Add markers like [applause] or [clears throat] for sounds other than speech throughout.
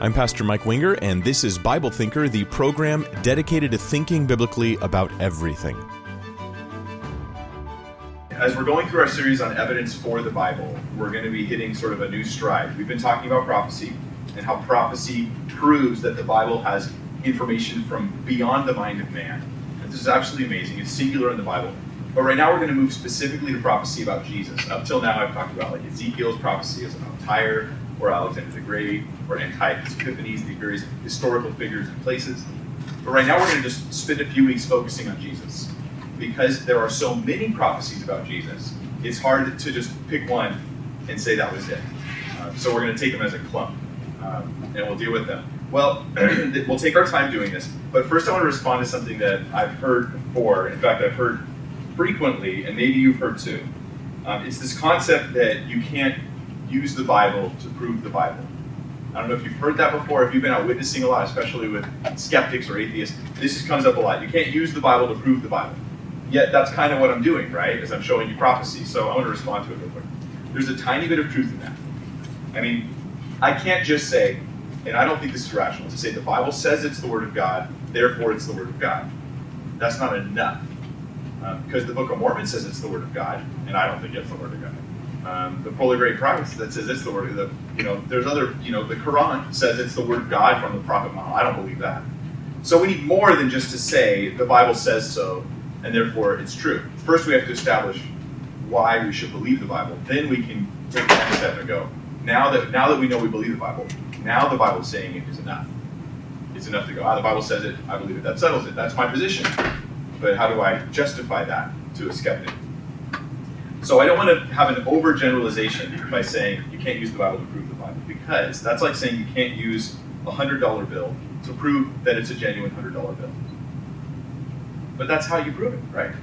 I'm Pastor Mike Winger, and this is Bible Thinker, the program dedicated to thinking biblically about everything. As we're going through our series on evidence for the Bible, we're going to be hitting sort of a new stride. We've been talking about prophecy and how prophecy proves that the Bible has information from beyond the mind of man. This is absolutely amazing. It's singular in the Bible. But right now we're going to move specifically to prophecy about Jesus. Up till now, I've talked about like Ezekiel's prophecy about Tyre, or Alexander the Great, or Antiochus Epiphanes, the various historical figures and places. But right now we're going to just spend a few weeks focusing on Jesus. Because there are so many prophecies about Jesus, it's hard to just pick one and say that was it. Uh, so we're going to take them as a clump, um, and we'll deal with them. Well, [clears throat] we'll take our time doing this, but first I want to respond to something that I've heard before. In fact, I've heard frequently, and maybe you've heard too. Um, it's this concept that you can't use the Bible to prove the Bible. I don't know if you've heard that before, if you've been out witnessing a lot, especially with skeptics or atheists. This comes up a lot. You can't use the Bible to prove the Bible. Yet that's kind of what I'm doing, right? As I'm showing you prophecy. So I want to respond to it real quick. There's a tiny bit of truth in that. I mean, I can't just say, and I don't think this is rational, to say the Bible says it's the Word of God, therefore it's the Word of God. That's not enough. Um, because the Book of Mormon says it's the Word of God, and I don't think it's the Word of God um, the Pearl of Great Price that says it's the word. The, you know, there's other. You know, the Quran says it's the word of God from the Prophet Muhammad. I don't believe that. So we need more than just to say the Bible says so, and therefore it's true. First, we have to establish why we should believe the Bible. Then we can take next step and go. Now that now that we know we believe the Bible, now the Bible saying it is enough. It's enough to go. Ah, the Bible says it. I believe it. That settles it. That's my position. But how do I justify that to a skeptic? So I don't want to have an overgeneralization by saying you can't use the Bible to prove the Bible, because that's like saying you can't use a hundred dollar bill to prove that it's a genuine hundred dollar bill. But that's how you prove it, right?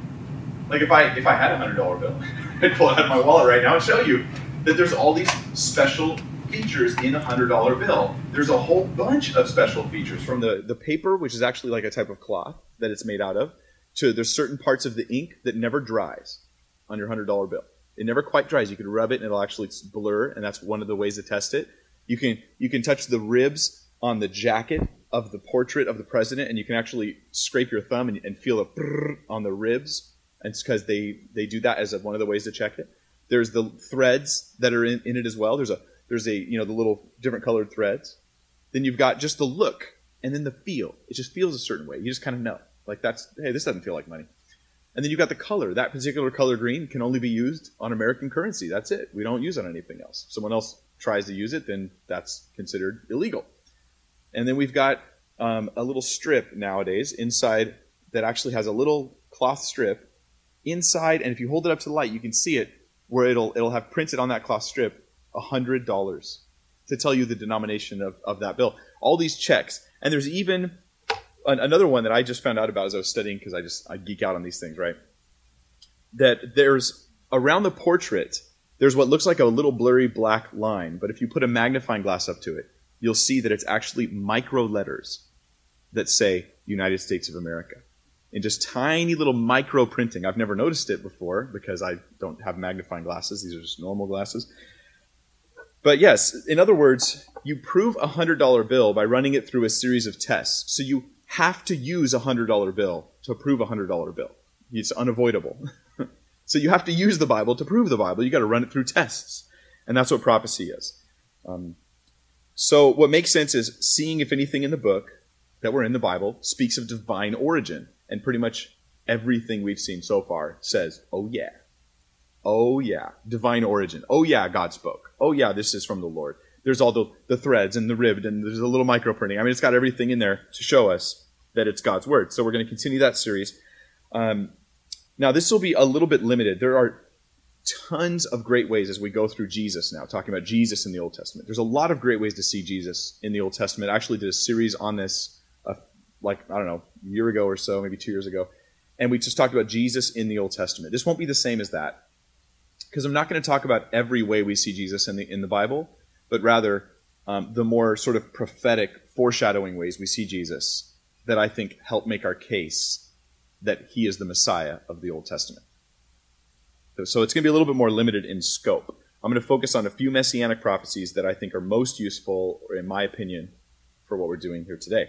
Like if I if I had a hundred dollar bill, [laughs] I'd pull it out of my wallet right now and show you that there's all these special features in a hundred dollar bill. There's a whole bunch of special features from the, the paper, which is actually like a type of cloth that it's made out of, to there's certain parts of the ink that never dries on your hundred dollar bill. It never quite dries. You can rub it and it'll actually blur, and that's one of the ways to test it. You can you can touch the ribs on the jacket of the portrait of the president, and you can actually scrape your thumb and, and feel a on the ribs. And it's because they they do that as a, one of the ways to check it. There's the threads that are in, in it as well. There's a there's a you know the little different colored threads. Then you've got just the look and then the feel. It just feels a certain way. You just kind of know. Like that's hey, this doesn't feel like money. And then you've got the color. That particular color green can only be used on American currency. That's it. We don't use it on anything else. If someone else tries to use it, then that's considered illegal. And then we've got um, a little strip nowadays inside that actually has a little cloth strip inside, and if you hold it up to the light, you can see it where it'll it'll have printed on that cloth strip hundred dollars to tell you the denomination of, of that bill. All these checks, and there's even another one that I just found out about as I was studying because I just I geek out on these things, right? That there's around the portrait, there's what looks like a little blurry black line, but if you put a magnifying glass up to it, you'll see that it's actually micro letters that say United States of America. In just tiny little micro printing. I've never noticed it before because I don't have magnifying glasses. These are just normal glasses. But yes, in other words, you prove a $100 bill by running it through a series of tests. So you have to use a $100 bill to prove a $100 bill. It's unavoidable. [laughs] so you have to use the Bible to prove the Bible. You've got to run it through tests. And that's what prophecy is. Um, so what makes sense is seeing if anything in the book that we're in the Bible speaks of divine origin. And pretty much everything we've seen so far says, oh yeah. Oh yeah. Divine origin. Oh yeah, God spoke. Oh yeah, this is from the Lord there's all the, the threads and the ribbed and there's a little micro printing. I mean, it's got everything in there to show us that it's God's word. So we're going to continue that series. Um, now, this will be a little bit limited. There are tons of great ways as we go through Jesus now, talking about Jesus in the Old Testament. There's a lot of great ways to see Jesus in the Old Testament. I actually did a series on this, uh, like, I don't know, a year ago or so, maybe two years ago. And we just talked about Jesus in the Old Testament. This won't be the same as that because I'm not going to talk about every way we see Jesus in the, in the Bible but rather um, the more sort of prophetic, foreshadowing ways we see Jesus that I think help make our case that he is the Messiah of the Old Testament. So it's going to be a little bit more limited in scope. I'm going to focus on a few messianic prophecies that I think are most useful, or in my opinion, for what we're doing here today.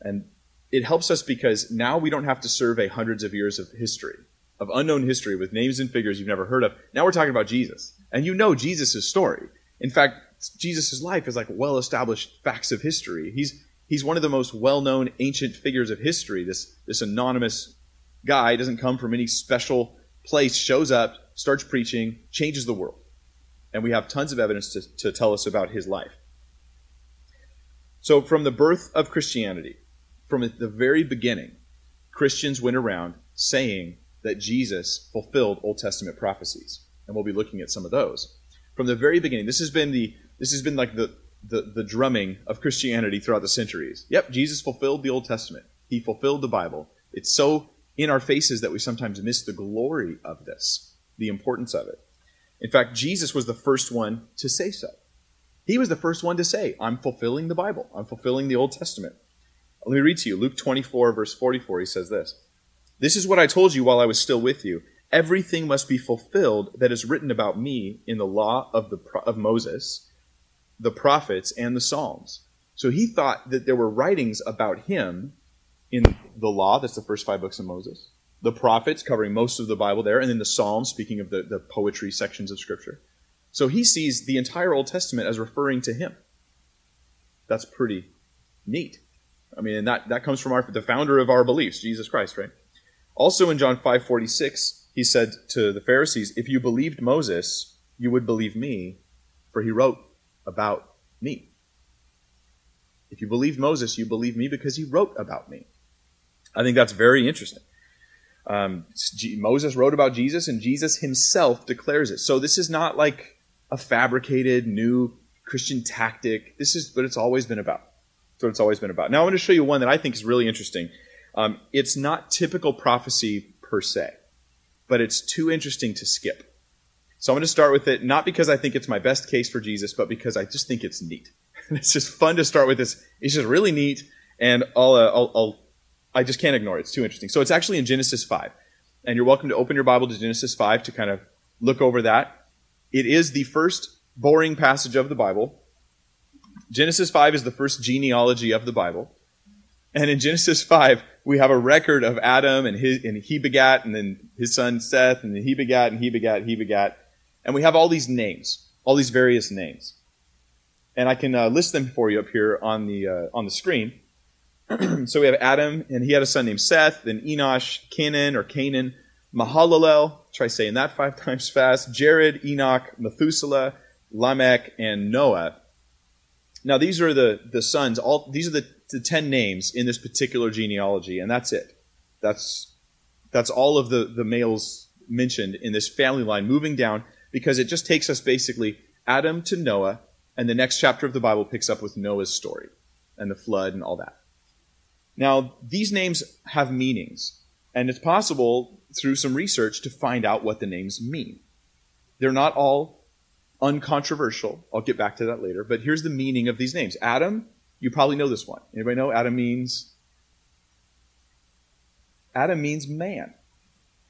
And it helps us because now we don't have to survey hundreds of years of history, of unknown history with names and figures you've never heard of. Now we're talking about Jesus. And you know Jesus' story. In fact, Jesus' life is like well established facts of history. He's, he's one of the most well known ancient figures of history. This, this anonymous guy doesn't come from any special place, shows up, starts preaching, changes the world. And we have tons of evidence to, to tell us about his life. So, from the birth of Christianity, from the very beginning, Christians went around saying that Jesus fulfilled Old Testament prophecies. And we'll be looking at some of those. From the very beginning, this has been the this has been like the, the, the drumming of Christianity throughout the centuries. Yep, Jesus fulfilled the Old Testament. He fulfilled the Bible. It's so in our faces that we sometimes miss the glory of this, the importance of it. In fact, Jesus was the first one to say so. He was the first one to say, I'm fulfilling the Bible. I'm fulfilling the Old Testament. Let me read to you Luke 24, verse 44. He says this This is what I told you while I was still with you. Everything must be fulfilled that is written about me in the law of, the, of Moses, the prophets, and the Psalms. So he thought that there were writings about him in the law, that's the first five books of Moses, the prophets, covering most of the Bible there, and then the Psalms, speaking of the, the poetry sections of Scripture. So he sees the entire Old Testament as referring to him. That's pretty neat. I mean, and that, that comes from our, the founder of our beliefs, Jesus Christ, right? Also in John 5:46, he said to the Pharisees, "If you believed Moses, you would believe me, for he wrote about me." If you believe Moses, you believe me because he wrote about me. I think that's very interesting. Um, Moses wrote about Jesus, and Jesus himself declares it. So this is not like a fabricated new Christian tactic. This is what it's always been about. That's what it's always been about. Now, I want to show you one that I think is really interesting. Um, it's not typical prophecy per se, but it's too interesting to skip. So I'm going to start with it, not because I think it's my best case for Jesus, but because I just think it's neat. [laughs] it's just fun to start with this. It's just really neat, and I'll, uh, I'll, I'll, I just can't ignore it. It's too interesting. So it's actually in Genesis 5. And you're welcome to open your Bible to Genesis 5 to kind of look over that. It is the first boring passage of the Bible. Genesis 5 is the first genealogy of the Bible. And in Genesis 5, we have a record of Adam and, his, and he begat, and then his son Seth, and then he begat, and he begat, he begat. And we have all these names, all these various names. And I can uh, list them for you up here on the, uh, on the screen. [clears throat] so we have Adam, and he had a son named Seth, then Enosh, Canaan or Canaan, Mahalalel, try saying that five [laughs] times fast, Jared, Enoch, Methuselah, Lamech, and Noah. Now these are the, the sons, all these are the, the ten names in this particular genealogy, and that's it. That's that's all of the, the males mentioned in this family line moving down because it just takes us basically Adam to Noah, and the next chapter of the Bible picks up with Noah's story and the flood and all that. Now, these names have meanings, and it's possible through some research to find out what the names mean. They're not all uncontroversial. I'll get back to that later, but here's the meaning of these names. Adam, you probably know this one. Anybody know Adam means Adam means man.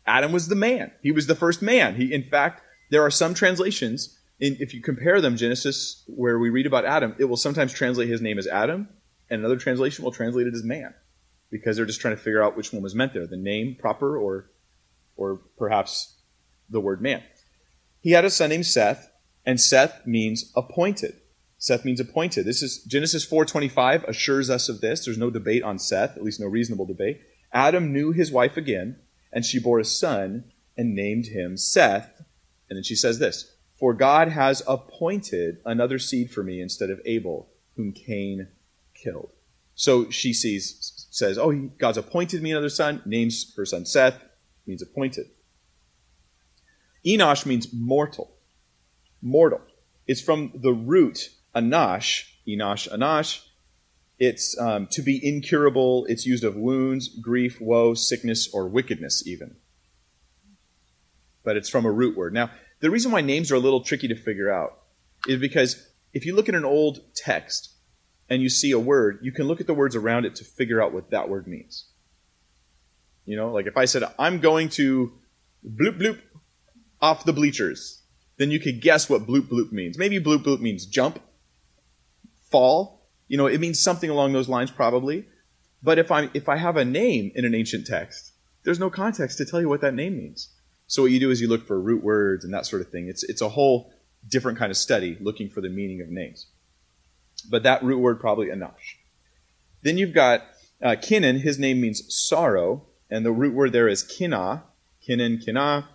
Adam was the man. He was the first man. He in fact, there are some translations if you compare them, Genesis, where we read about Adam, it will sometimes translate his name as Adam, and another translation will translate it as man, because they're just trying to figure out which one was meant there, the name proper or, or perhaps the word man. He had a son named Seth, and Seth means appointed. Seth means appointed. This is Genesis 4:25 assures us of this. There's no debate on Seth, at least no reasonable debate. Adam knew his wife again, and she bore a son and named him Seth. And then she says this, "For God has appointed another seed for me instead of Abel, whom Cain killed. So she sees, says, Oh, God's appointed me another son, names her son Seth, means appointed. Enosh means mortal. Mortal. It's from the root anash, Enosh, anash. It's um, to be incurable. It's used of wounds, grief, woe, sickness, or wickedness, even. But it's from a root word. Now, the reason why names are a little tricky to figure out is because if you look at an old text, and you see a word, you can look at the words around it to figure out what that word means. You know, like if I said, I'm going to bloop bloop off the bleachers, then you could guess what bloop bloop means. Maybe bloop bloop means jump, fall, You know, it means something along those lines probably. But if I if I have a name in an ancient text, there's no context to tell you what that name means. So what you do is you look for root words and that sort of thing. It's it's a whole different kind of study looking for the meaning of names. But that root word probably anash. Then you've got uh. His name means sorrow, and the root word there is kina, Kinan, kina,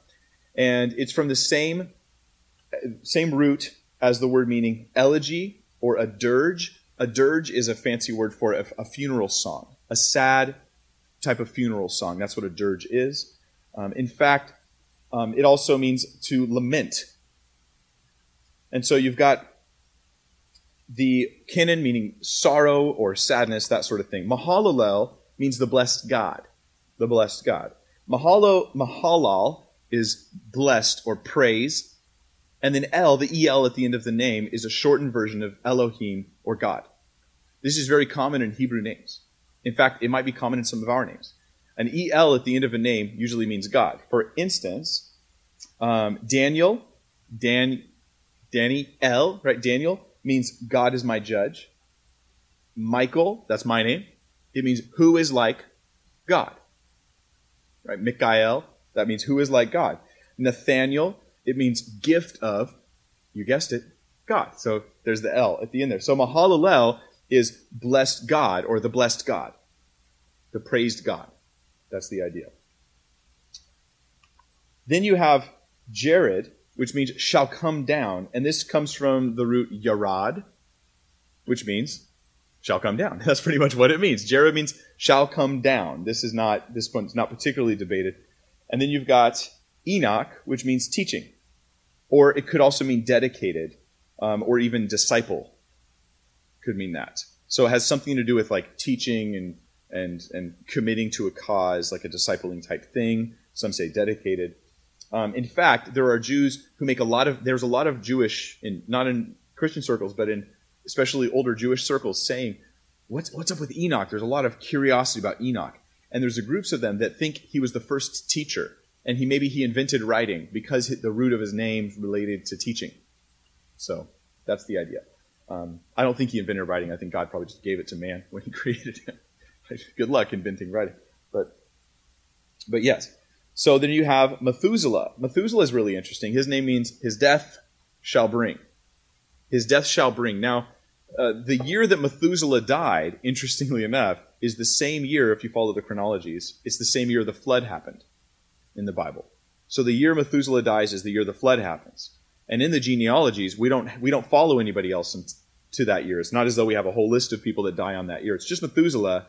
and it's from the same same root as the word meaning elegy or a dirge. A dirge is a fancy word for a, a funeral song, a sad type of funeral song. That's what a dirge is. Um, in fact, um, it also means to lament. And so you've got the kinan meaning sorrow or sadness, that sort of thing. Mahalalel means the blessed God, the blessed God. Mahalo, mahalal is blessed or praise. And then El, the EL at the end of the name, is a shortened version of Elohim or God. This is very common in Hebrew names. In fact, it might be common in some of our names. An EL at the end of a name usually means God. For instance, um, Daniel, Dan, Danny L, right? Daniel means God is my judge. Michael, that's my name. It means who is like God. Right? Mikael, that means who is like God. Nathaniel, it means gift of, you guessed it, God. So there's the L at the end there. So Mahalalel is blessed God or the blessed God, the praised God. That's the idea. Then you have Jared, which means shall come down. And this comes from the root yarad, which means shall come down. [laughs] That's pretty much what it means. Jared means shall come down. This is not, this one's not particularly debated. And then you've got Enoch, which means teaching. Or it could also mean dedicated, um, or even disciple could mean that. So it has something to do with like teaching and, and, and committing to a cause, like a discipling type thing. Some say dedicated. Um, in fact, there are Jews who make a lot of, there's a lot of Jewish, in, not in Christian circles, but in especially older Jewish circles saying, what's, what's up with Enoch? There's a lot of curiosity about Enoch. And there's a groups of them that think he was the first teacher. And he maybe he invented writing because the root of his name related to teaching. So that's the idea. Um, I don't think he invented writing. I think God probably just gave it to man [laughs] when he created him. [laughs] Good luck inventing writing. But, but yes. So then you have Methuselah. Methuselah is really interesting. His name means his death shall bring. His death shall bring. Now, uh, the year that Methuselah died, interestingly enough, is the same year, if you follow the chronologies, it's the same year the flood happened in the Bible. So the year Methuselah dies is the year the flood happens. And in the genealogies, we don't, we don't follow anybody else to that year. It's not as though we have a whole list of people that die on that year. It's just Methuselah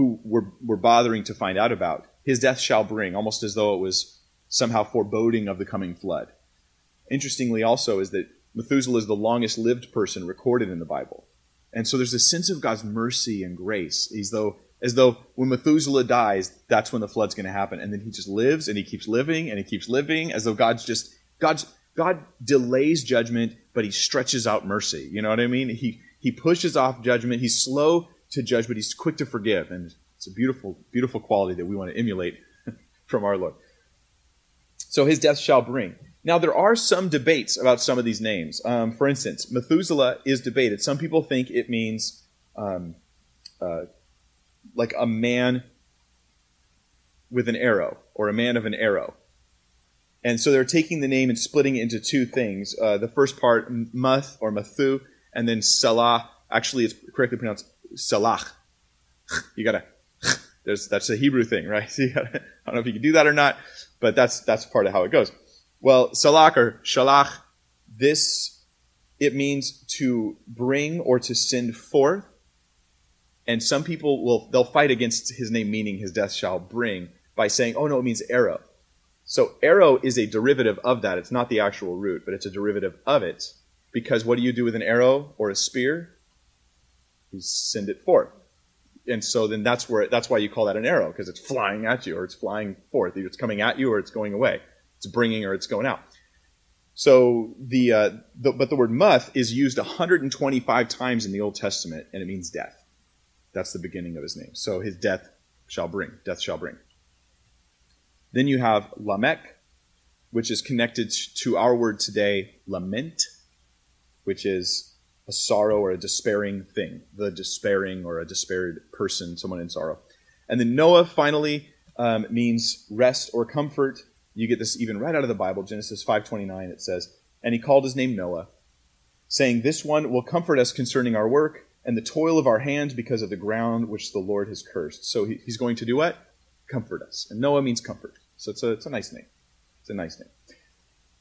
who we're, we're bothering to find out about his death shall bring, almost as though it was somehow foreboding of the coming flood. Interestingly, also, is that Methuselah is the longest lived person recorded in the Bible. And so there's a sense of God's mercy and grace, as though, as though when Methuselah dies, that's when the flood's going to happen. And then he just lives and he keeps living and he keeps living, as though God's just, God's, God delays judgment, but he stretches out mercy. You know what I mean? He, he pushes off judgment. He's slow to judge, but he's quick to forgive. And it's a beautiful, beautiful quality that we want to emulate [laughs] from our Lord. So his death shall bring. Now, there are some debates about some of these names. Um, for instance, Methuselah is debated. Some people think it means um, uh, like a man with an arrow, or a man of an arrow. And so they're taking the name and splitting it into two things. Uh, the first part, Muth or Mathu, and then Salah. Actually, it's correctly pronounced Salah. you gotta there's, that's a Hebrew thing, right? [laughs] I don't know if you can do that or not, but that's, that's part of how it goes. Well, salach or shalach, this, it means to bring or to send forth. And some people will, they'll fight against his name meaning his death shall bring by saying, oh no, it means arrow. So arrow is a derivative of that. It's not the actual root, but it's a derivative of it. Because what do you do with an arrow or a spear? You send it forth and so then that's where that's why you call that an arrow because it's flying at you or it's flying forth. Either it's coming at you or it's going away. It's bringing or it's going out. So the, uh, the but the word muth is used 125 times in the Old Testament and it means death. That's the beginning of his name. So his death shall bring. Death shall bring. Then you have Lamech, which is connected to our word today, lament, which is a sorrow or a despairing thing, the despairing or a despaired person, someone in sorrow. And then Noah finally um, means rest or comfort. You get this even right out of the Bible, Genesis 5:29. It says, "And he called his name Noah, saying, This one will comfort us concerning our work and the toil of our hands because of the ground which the Lord has cursed." So he, he's going to do what? Comfort us. And Noah means comfort. So it's a, it's a nice name. It's a nice name.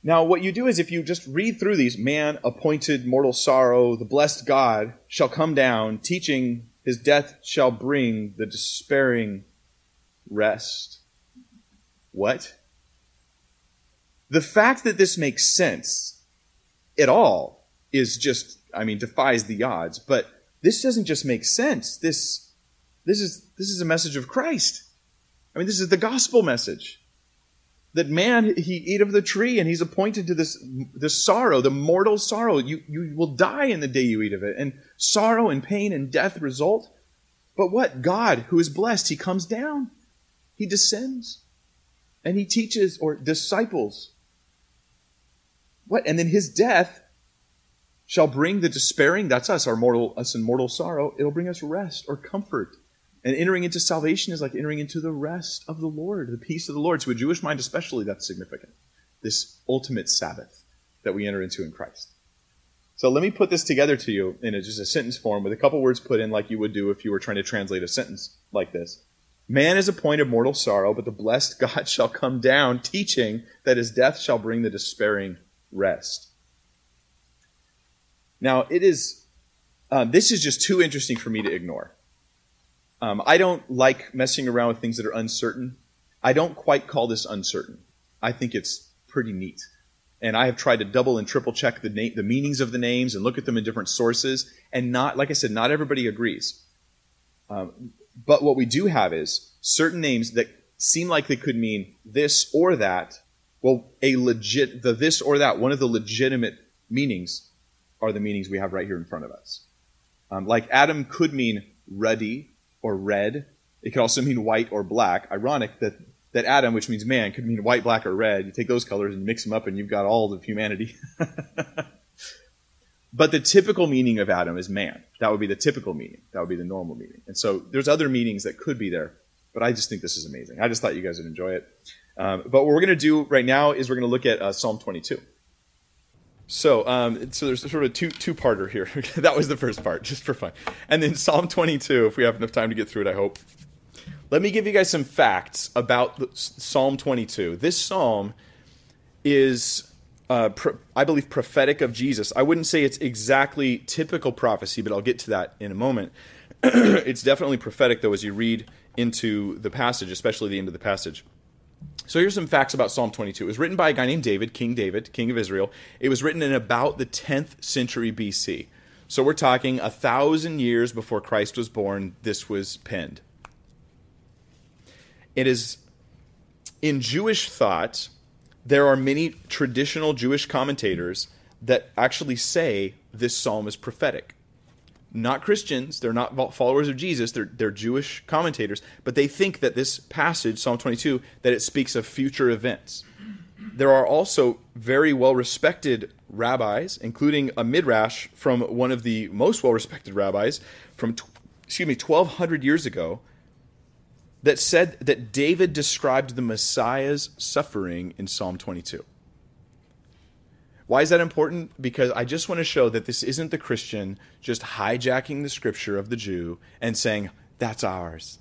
Now, what you do is if you just read through these, man appointed mortal sorrow, the blessed God shall come down, teaching his death shall bring the despairing rest. What? The fact that this makes sense at all is just, I mean, defies the odds, but this doesn't just make sense. This, this is, this is a message of Christ. I mean, this is the gospel message that man he eat of the tree and he's appointed to this this sorrow the mortal sorrow. You you will die in the day you eat of it. And sorrow and pain and death result. But what? God who is blessed he comes down. He descends. And he teaches or disciples. What? And then his death shall bring the despairing that's us our mortal us in mortal sorrow. It'll bring us rest or comfort and entering into salvation is like entering into the rest of the Lord, the peace of the Lord. To a Jewish mind, especially, that's significant. This ultimate Sabbath that we enter into in Christ. So let me put this together to you in a, just a sentence form with a couple words put in like you would do if you were trying to translate a sentence like this. Man is a point of mortal sorrow, but the blessed [laughs] God shall come down, teaching that his death shall bring the despairing rest. Now, it is, um, this is just too interesting for me to ignore. Um, I don't like messing around with things that are uncertain. I don't quite call this uncertain. I think it's pretty neat. And I have tried to double and triple check the, na- the meanings of the names and look at them in different sources. And not, like I said, not everybody agrees. Um, but what we do have is certain names that seem like they could mean this or that. Well, a legit, the this or that, one of the legitimate meanings are the meanings we have right here in front of us. Um, like Adam could mean ruddy or red. It could also mean white or black. Ironic that, that Adam, which means man, could mean white, black, or red. You take those colors and mix them up, and you've got all of humanity. [laughs] but the typical meaning of Adam is man. That would be the typical meaning. That would be the normal meaning. And so there's other meanings that could be there, but I just think this is amazing. I just thought you guys would enjoy it. Um, but what we're going to do right now is we're going to look at uh, Psalm 22. So, um, so there's sort of two two parter here. [laughs] that was the first part, just for fun, and then Psalm 22. If we have enough time to get through it, I hope. Let me give you guys some facts about Psalm 22. This psalm is, uh, pro- I believe, prophetic of Jesus. I wouldn't say it's exactly typical prophecy, but I'll get to that in a moment. [clears throat] it's definitely prophetic, though, as you read into the passage, especially the end of the passage. So here's some facts about Psalm 22. It was written by a guy named David, King David, king of Israel. It was written in about the 10th century BC. So we're talking a thousand years before Christ was born, this was penned. It is in Jewish thought, there are many traditional Jewish commentators that actually say this psalm is prophetic not Christians, they're not followers of Jesus, they're, they're Jewish commentators, but they think that this passage, Psalm 22, that it speaks of future events. There are also very well respected rabbis, including a midrash from one of the most well respected rabbis from, excuse me, 1200 years ago, that said that David described the Messiah's suffering in Psalm 22. Why is that important? Because I just want to show that this isn't the Christian just hijacking the scripture of the Jew and saying, that's ours.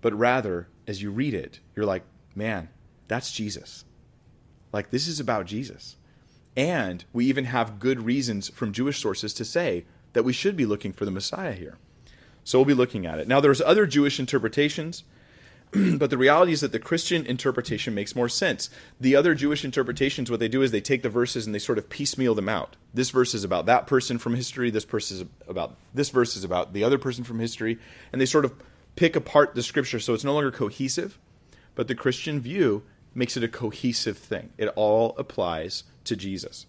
But rather, as you read it, you're like, man, that's Jesus. Like, this is about Jesus. And we even have good reasons from Jewish sources to say that we should be looking for the Messiah here. So we'll be looking at it. Now, there's other Jewish interpretations. [clears throat] but the reality is that the Christian interpretation makes more sense. The other Jewish interpretations, what they do is they take the verses and they sort of piecemeal them out. This verse is about that person from history. This verse is about this verse is about the other person from history, and they sort of pick apart the scripture so it's no longer cohesive. But the Christian view makes it a cohesive thing. It all applies to Jesus.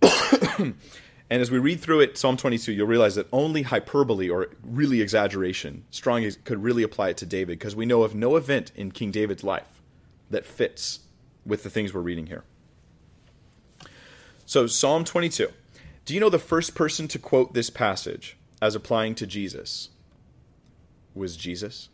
[clears throat] [coughs] And as we read through it, Psalm 22, you'll realize that only hyperbole or really exaggeration, strong could really apply it to David because we know of no event in King David's life that fits with the things we're reading here. So, Psalm 22. Do you know the first person to quote this passage as applying to Jesus was Jesus?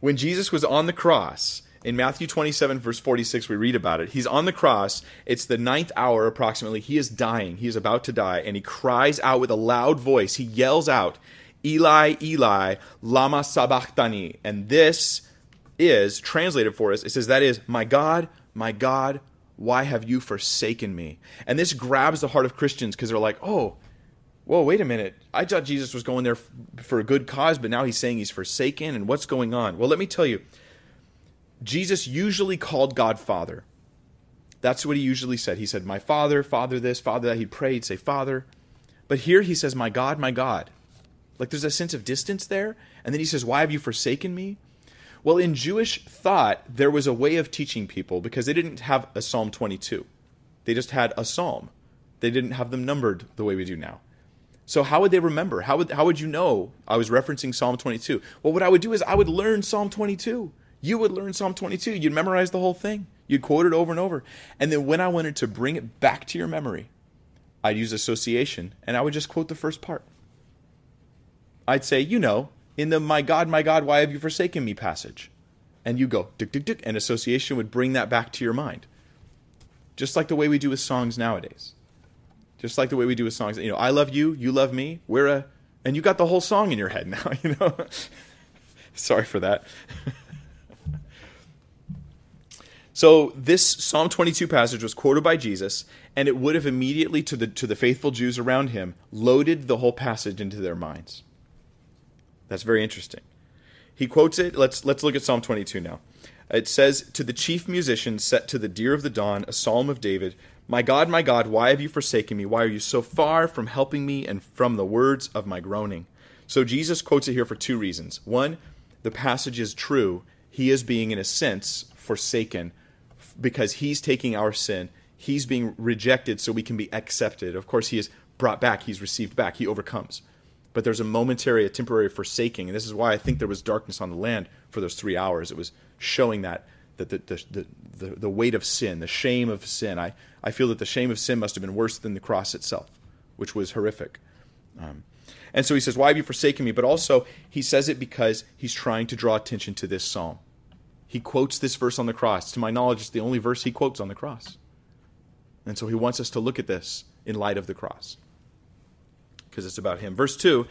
When Jesus was on the cross, in Matthew 27, verse 46, we read about it. He's on the cross. It's the ninth hour approximately. He is dying. He is about to die. And he cries out with a loud voice. He yells out, Eli, Eli, Lama Sabachthani. And this is translated for us. It says, That is, My God, my God, why have you forsaken me? And this grabs the heart of Christians because they're like, Oh, whoa, wait a minute. I thought Jesus was going there for a good cause, but now he's saying he's forsaken. And what's going on? Well, let me tell you. Jesus usually called God Father. That's what he usually said. He said, My Father, Father this, Father that. He'd pray, he'd say, Father. But here he says, My God, my God. Like there's a sense of distance there. And then he says, Why have you forsaken me? Well, in Jewish thought, there was a way of teaching people because they didn't have a Psalm 22. They just had a psalm. They didn't have them numbered the way we do now. So how would they remember? How would how would you know I was referencing Psalm 22? Well, what I would do is I would learn Psalm 22. You would learn Psalm 22. You'd memorize the whole thing. You'd quote it over and over. And then when I wanted to bring it back to your memory, I'd use association and I would just quote the first part. I'd say, you know, in the my God, my God, why have you forsaken me passage. And you go, dick, dick, dick, and association would bring that back to your mind. Just like the way we do with songs nowadays. Just like the way we do with songs. You know, I love you, you love me, we're a, and you got the whole song in your head now, [laughs] you know. Sorry for that. [laughs] So this Psalm 22 passage was quoted by Jesus, and it would have immediately to the to the faithful Jews around him loaded the whole passage into their minds. That's very interesting. He quotes it. Let's let's look at Psalm 22 now. It says, "To the chief musician set to the deer of the dawn, a psalm of David. My God, my God, why have you forsaken me? Why are you so far from helping me and from the words of my groaning?" So Jesus quotes it here for two reasons. One, the passage is true. He is being, in a sense, forsaken because he's taking our sin. He's being rejected so we can be accepted. Of course, he is brought back, he's received back, he overcomes. But there's a momentary, a temporary forsaking. And this is why I think there was darkness on the land for those three hours. It was showing that that the, the, the, the, weight of sin, the shame of sin. I, I feel that the shame of sin must have been worse than the cross itself, which was horrific. Um, and so he says, Why have you forsaken me? But also, he says it because he's trying to draw attention to this psalm he quotes this verse on the cross. To my knowledge, it's the only verse he quotes on the cross. And so he wants us to look at this in light of the cross because it's about him. Verse 2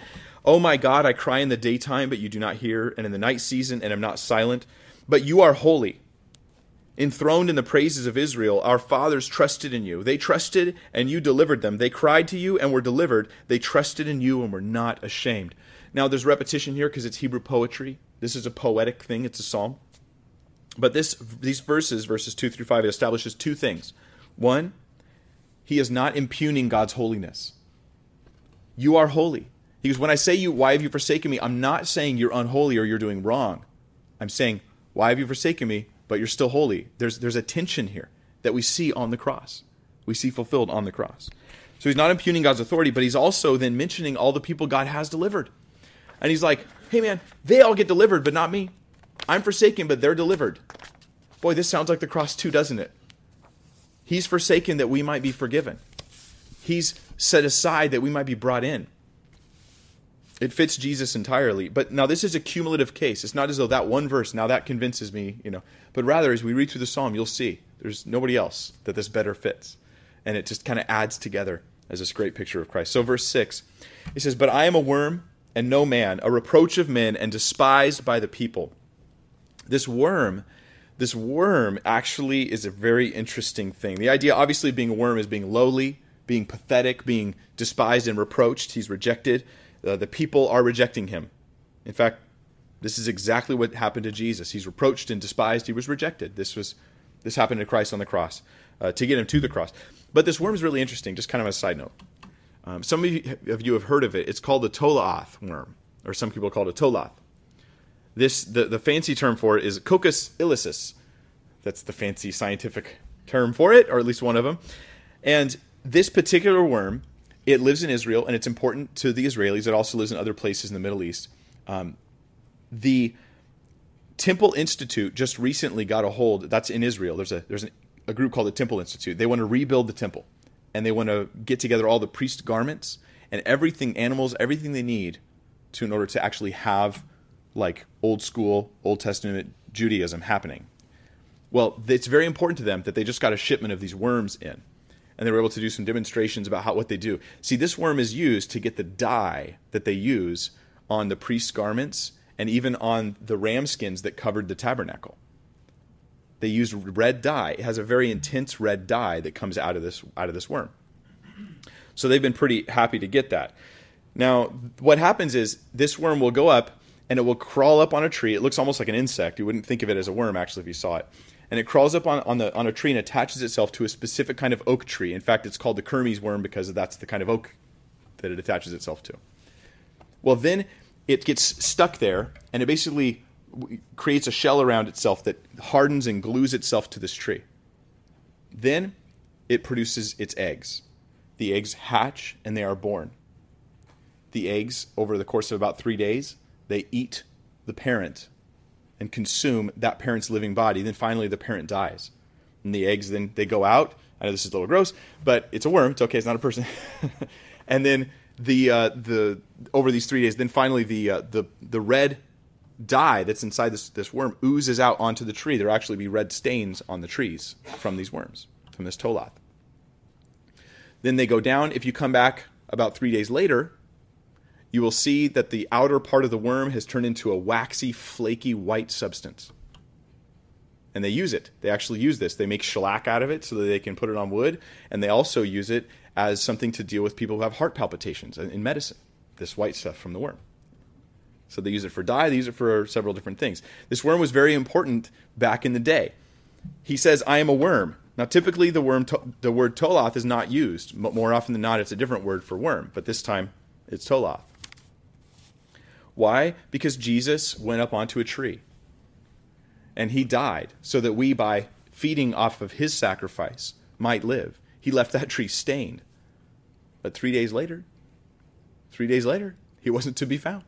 Oh my God, I cry in the daytime, but you do not hear, and in the night season, and am not silent. But you are holy, enthroned in the praises of Israel. Our fathers trusted in you. They trusted, and you delivered them. They cried to you and were delivered. They trusted in you and were not ashamed. Now, there's repetition here because it's Hebrew poetry. This is a poetic thing, it's a psalm. But this, these verses, verses 2 through 5, it establishes two things. One, he is not impugning God's holiness. You are holy. He goes, When I say you, why have you forsaken me? I'm not saying you're unholy or you're doing wrong. I'm saying, why have you forsaken me? But you're still holy. There's, there's a tension here that we see on the cross. We see fulfilled on the cross. So he's not impugning God's authority, but he's also then mentioning all the people God has delivered. And he's like, hey man, they all get delivered, but not me. I'm forsaken, but they're delivered. Boy, this sounds like the cross too, doesn't it? He's forsaken that we might be forgiven. He's set aside that we might be brought in. It fits Jesus entirely. But now this is a cumulative case. It's not as though that one verse, now that convinces me, you know. But rather, as we read through the psalm, you'll see there's nobody else that this better fits. And it just kind of adds together as this great picture of Christ. So, verse 6, he says, But I am a worm and no man, a reproach of men and despised by the people. This worm, this worm actually is a very interesting thing. The idea, obviously, being a worm is being lowly, being pathetic, being despised and reproached. He's rejected. Uh, the people are rejecting him. In fact, this is exactly what happened to Jesus. He's reproached and despised. He was rejected. This was this happened to Christ on the cross uh, to get him to the cross. But this worm is really interesting. Just kind of a side note. Um, some of you, have heard of it. It's called the Tolaoth worm, or some people call it a Tolath. This the, the fancy term for it is Coccus ilicis. That's the fancy scientific term for it, or at least one of them. And this particular worm, it lives in Israel, and it's important to the Israelis. It also lives in other places in the Middle East. Um, the Temple Institute just recently got a hold. That's in Israel. There's a there's an a group called the Temple Institute. They want to rebuild the temple, and they want to get together all the priest garments and everything, animals, everything they need to in order to actually have like old school Old Testament Judaism happening. Well, it's very important to them that they just got a shipment of these worms in, and they were able to do some demonstrations about how what they do. See, this worm is used to get the dye that they use on the priest's garments and even on the ram skins that covered the tabernacle. They used red dye. It has a very intense red dye that comes out of this out of this worm. So they've been pretty happy to get that. Now, what happens is this worm will go up and it will crawl up on a tree. It looks almost like an insect. You wouldn't think of it as a worm actually if you saw it. And it crawls up on, on, the, on a tree and attaches itself to a specific kind of oak tree. In fact, it's called the Kermes worm because that's the kind of oak that it attaches itself to. Well, then it gets stuck there and it basically creates a shell around itself that hardens and glues itself to this tree. Then it produces its eggs. The eggs hatch and they are born. The eggs, over the course of about three days, they eat the parent and consume that parent's living body. Then finally, the parent dies. And the eggs then they go out. I know this is a little gross, but it's a worm. It's okay. It's not a person. [laughs] and then the uh, the over these three days, then finally the uh, the the red dye that's inside this this worm oozes out onto the tree. There actually be red stains on the trees from these worms, from this tolath. Then they go down. If you come back about three days later, you will see that the outer part of the worm has turned into a waxy, flaky white substance. And they use it. They actually use this. They make shellac out of it so that they can put it on wood. And they also use it as something to deal with people who have heart palpitations in medicine, this white stuff from the worm. So they use it for dye, they use it for several different things. This worm was very important back in the day. He says, I am a worm. Now, typically, the, worm to- the word tolath is not used. More often than not, it's a different word for worm, but this time it's tolath. Why? Because Jesus went up onto a tree and he died so that we, by feeding off of his sacrifice, might live. He left that tree stained. But three days later, three days later, he wasn't to be found.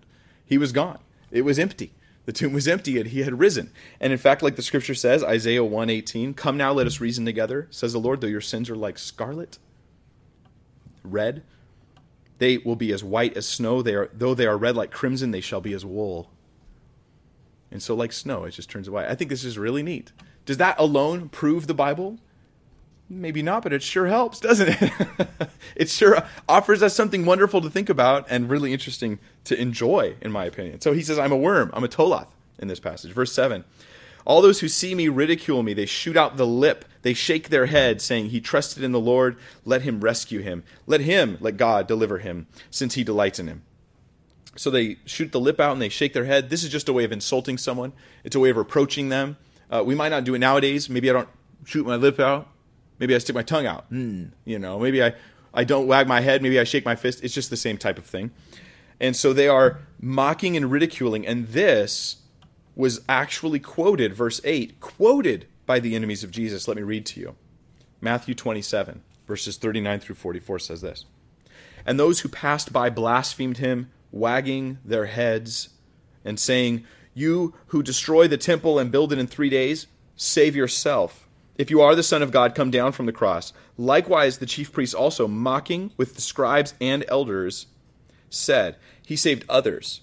He was gone. It was empty. The tomb was empty and he had risen. And in fact, like the scripture says, Isaiah 118, come now, let us reason together, says the Lord, though your sins are like scarlet, red, they will be as white as snow. They are, though they are red like crimson, they shall be as wool. And so, like snow, it just turns white. I think this is really neat. Does that alone prove the Bible? Maybe not, but it sure helps, doesn't it? [laughs] it sure offers us something wonderful to think about and really interesting to enjoy, in my opinion. So he says, I'm a worm, I'm a tolath in this passage. Verse 7 all those who see me ridicule me. They shoot out the lip. They shake their head, saying, He trusted in the Lord. Let him rescue him. Let him, let God deliver him, since he delights in him. So they shoot the lip out and they shake their head. This is just a way of insulting someone, it's a way of reproaching them. Uh, we might not do it nowadays. Maybe I don't shoot my lip out. Maybe I stick my tongue out. Mm, you know, maybe I, I don't wag my head. Maybe I shake my fist. It's just the same type of thing. And so they are mocking and ridiculing. And this was actually quoted, verse 8, quoted by the enemies of Jesus. Let me read to you. Matthew 27, verses 39 through 44 says this And those who passed by blasphemed him, wagging their heads and saying, You who destroy the temple and build it in three days, save yourself. If you are the Son of God, come down from the cross. Likewise, the chief priests also, mocking with the scribes and elders, said, He saved others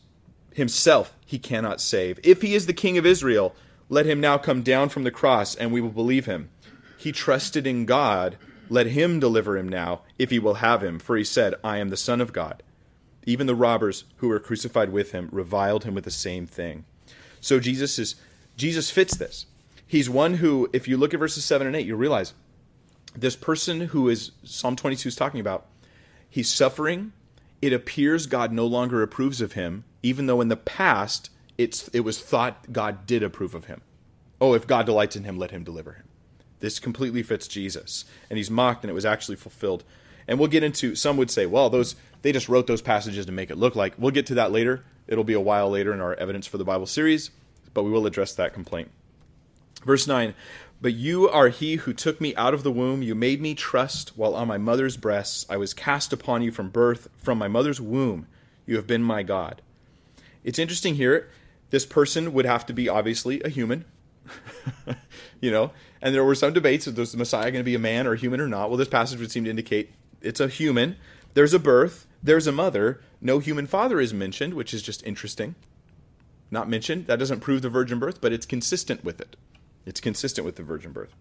himself he cannot save. If he is the king of Israel, let him now come down from the cross, and we will believe him. He trusted in God. Let him deliver him now, if he will have him. For he said, I am the Son of God. Even the robbers who were crucified with him reviled him with the same thing. So Jesus is Jesus fits this. He's one who, if you look at verses 7 and 8, you realize this person who is Psalm 22 is talking about, he's suffering. It appears God no longer approves of him even though in the past it's it was thought God did approve of him. Oh, if God delights in him, let him deliver him. This completely fits Jesus, and he's mocked, and it was actually fulfilled. And we'll get into. Some would say, well, those they just wrote those passages to make it look like. We'll get to that later. It'll be a while later in our evidence for the Bible series, but we will address that complaint. Verse nine. But you are he who took me out of the womb. You made me trust while on my mother's breasts. I was cast upon you from birth, from my mother's womb. You have been my God. It's interesting here. This person would have to be obviously a human. [laughs] you know. And there were some debates: is the Messiah going to be a man or a human or not? Well, this passage would seem to indicate it's a human. There's a birth. There's a mother. No human father is mentioned, which is just interesting. Not mentioned. That doesn't prove the virgin birth, but it's consistent with it. It's consistent with the virgin birth.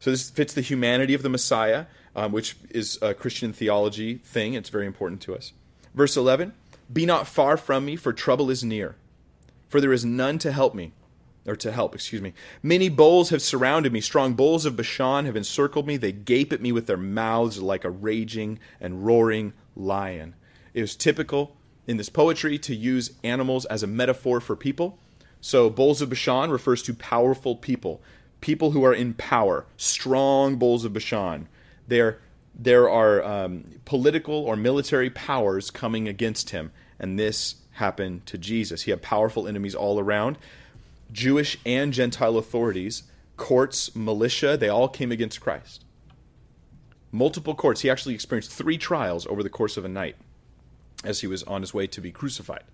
So this fits the humanity of the Messiah, um, which is a Christian theology thing. It's very important to us. Verse 11 Be not far from me, for trouble is near, for there is none to help me. Or to help, excuse me. Many bulls have surrounded me. Strong bulls of Bashan have encircled me. They gape at me with their mouths like a raging and roaring lion. It was typical in this poetry to use animals as a metaphor for people. So, bulls of Bashan refers to powerful people, people who are in power, strong bulls of Bashan. There, there are um, political or military powers coming against him, and this happened to Jesus. He had powerful enemies all around. Jewish and Gentile authorities, courts, militia, they all came against Christ. Multiple courts. He actually experienced three trials over the course of a night as he was on his way to be crucified.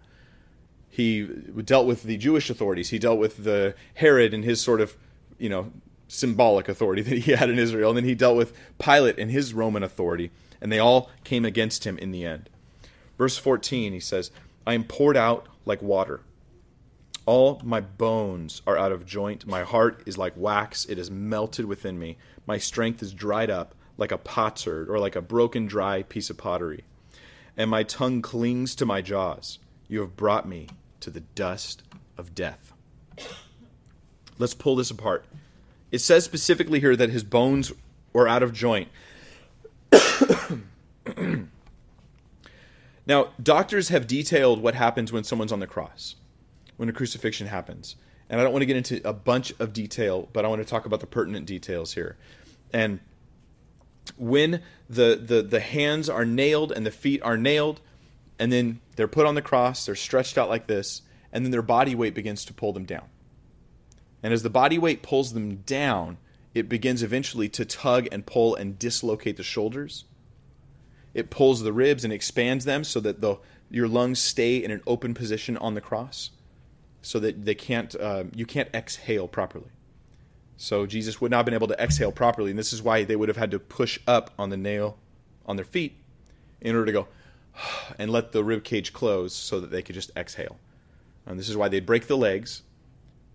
He dealt with the Jewish authorities. He dealt with the Herod and his sort of, you know, symbolic authority [laughs] that he had in Israel. And then he dealt with Pilate and his Roman authority. And they all came against him in the end. Verse 14, he says, I am poured out like water. All my bones are out of joint. My heart is like wax. It is melted within me. My strength is dried up like a potsherd or like a broken, dry piece of pottery. And my tongue clings to my jaws. You have brought me to the dust of death. Let's pull this apart. It says specifically here that his bones were out of joint. [coughs] now, doctors have detailed what happens when someone's on the cross, when a crucifixion happens. And I don't want to get into a bunch of detail, but I want to talk about the pertinent details here. And when the, the, the hands are nailed and the feet are nailed, and then they're put on the cross, they're stretched out like this, and then their body weight begins to pull them down. And as the body weight pulls them down, it begins eventually to tug and pull and dislocate the shoulders. It pulls the ribs and expands them so that the, your lungs stay in an open position on the cross, so that they can't uh, you can't exhale properly. So Jesus would not have been able to exhale properly, and this is why they would have had to push up on the nail on their feet in order to go and let the rib cage close so that they could just exhale. And this is why they'd break the legs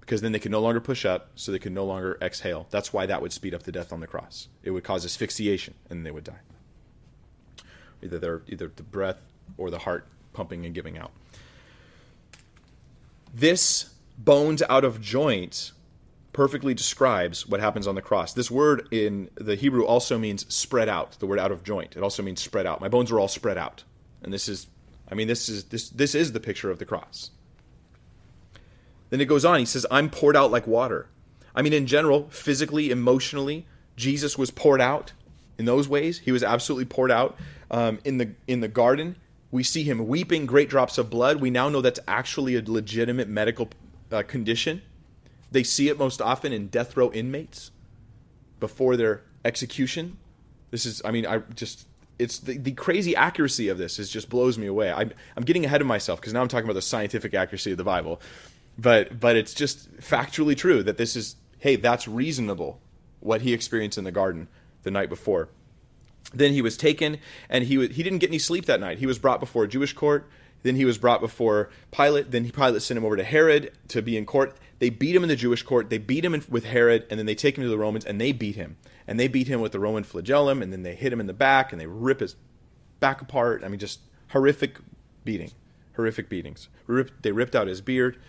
because then they could no longer push up, so they could no longer exhale. That's why that would speed up the death on the cross. It would cause asphyxiation, and they would die. Either their either the breath or the heart pumping and giving out. This bones out of joint perfectly describes what happens on the cross. This word in the Hebrew also means spread out, the word out of joint. It also means spread out. My bones are all spread out. And this is I mean this is this this is the picture of the cross. Then it goes on, he says, I'm poured out like water. I mean, in general, physically, emotionally, Jesus was poured out in those ways. He was absolutely poured out. Um, in the in the garden, we see him weeping great drops of blood. We now know that's actually a legitimate medical uh, condition. They see it most often in death row inmates before their execution. This is, I mean, I just, it's the, the crazy accuracy of this is just blows me away. I'm, I'm getting ahead of myself because now I'm talking about the scientific accuracy of the Bible, but but it's just factually true that this is, hey, that's reasonable. What he experienced in the garden the night before. Then he was taken, and he he didn't get any sleep that night. He was brought before a Jewish court. Then he was brought before Pilate. Then Pilate sent him over to Herod to be in court. They beat him in the Jewish court. They beat him in, with Herod, and then they take him to the Romans, and they beat him. And they beat him with the Roman flagellum, and then they hit him in the back, and they rip his back apart. I mean, just horrific beating, horrific beatings. they ripped out his beard.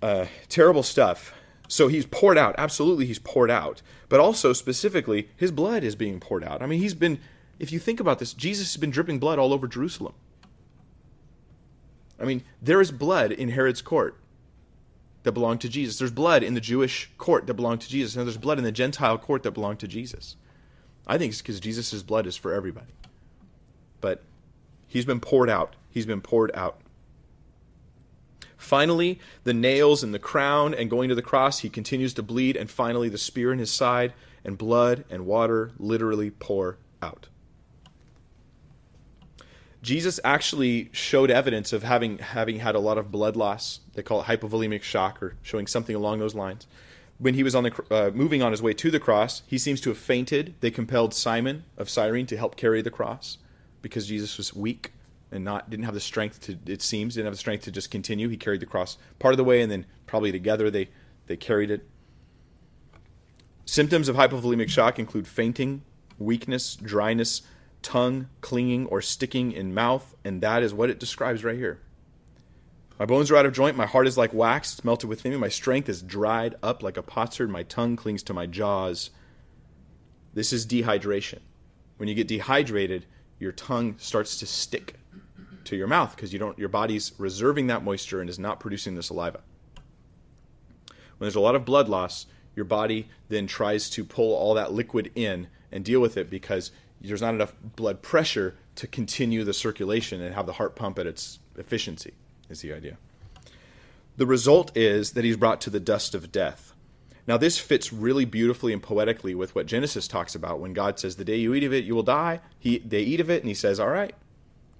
Uh, terrible stuff. So he's poured out. Absolutely, he's poured out. But also, specifically, his blood is being poured out. I mean, he's been, if you think about this, Jesus has been dripping blood all over Jerusalem. I mean, there is blood in Herod's court that belonged to Jesus. There's blood in the Jewish court that belonged to Jesus. And there's blood in the Gentile court that belonged to Jesus. I think it's because Jesus' blood is for everybody. But he's been poured out. He's been poured out. Finally, the nails and the crown and going to the cross, he continues to bleed. And finally, the spear in his side and blood and water literally pour out. Jesus actually showed evidence of having having had a lot of blood loss. They call it hypovolemic shock or showing something along those lines. when he was on the uh, moving on his way to the cross, he seems to have fainted. They compelled Simon of Cyrene to help carry the cross because Jesus was weak and not didn't have the strength to. It seems didn't have the strength to just continue. He carried the cross part of the way, and then probably together they they carried it. Symptoms of hypovolemic shock include fainting, weakness, dryness, tongue clinging or sticking in mouth, and that is what it describes right here. My bones are out of joint, my heart is like wax, it's melted within me, my strength is dried up like a potsherd, my tongue clings to my jaws. This is dehydration. When you get dehydrated, your tongue starts to stick to your mouth because you don't your body's reserving that moisture and is not producing the saliva. When there's a lot of blood loss, your body then tries to pull all that liquid in and deal with it because there's not enough blood pressure to continue the circulation and have the heart pump at its efficiency, is the idea. The result is that he's brought to the dust of death. Now, this fits really beautifully and poetically with what Genesis talks about when God says, The day you eat of it, you will die. He, they eat of it, and he says, All right,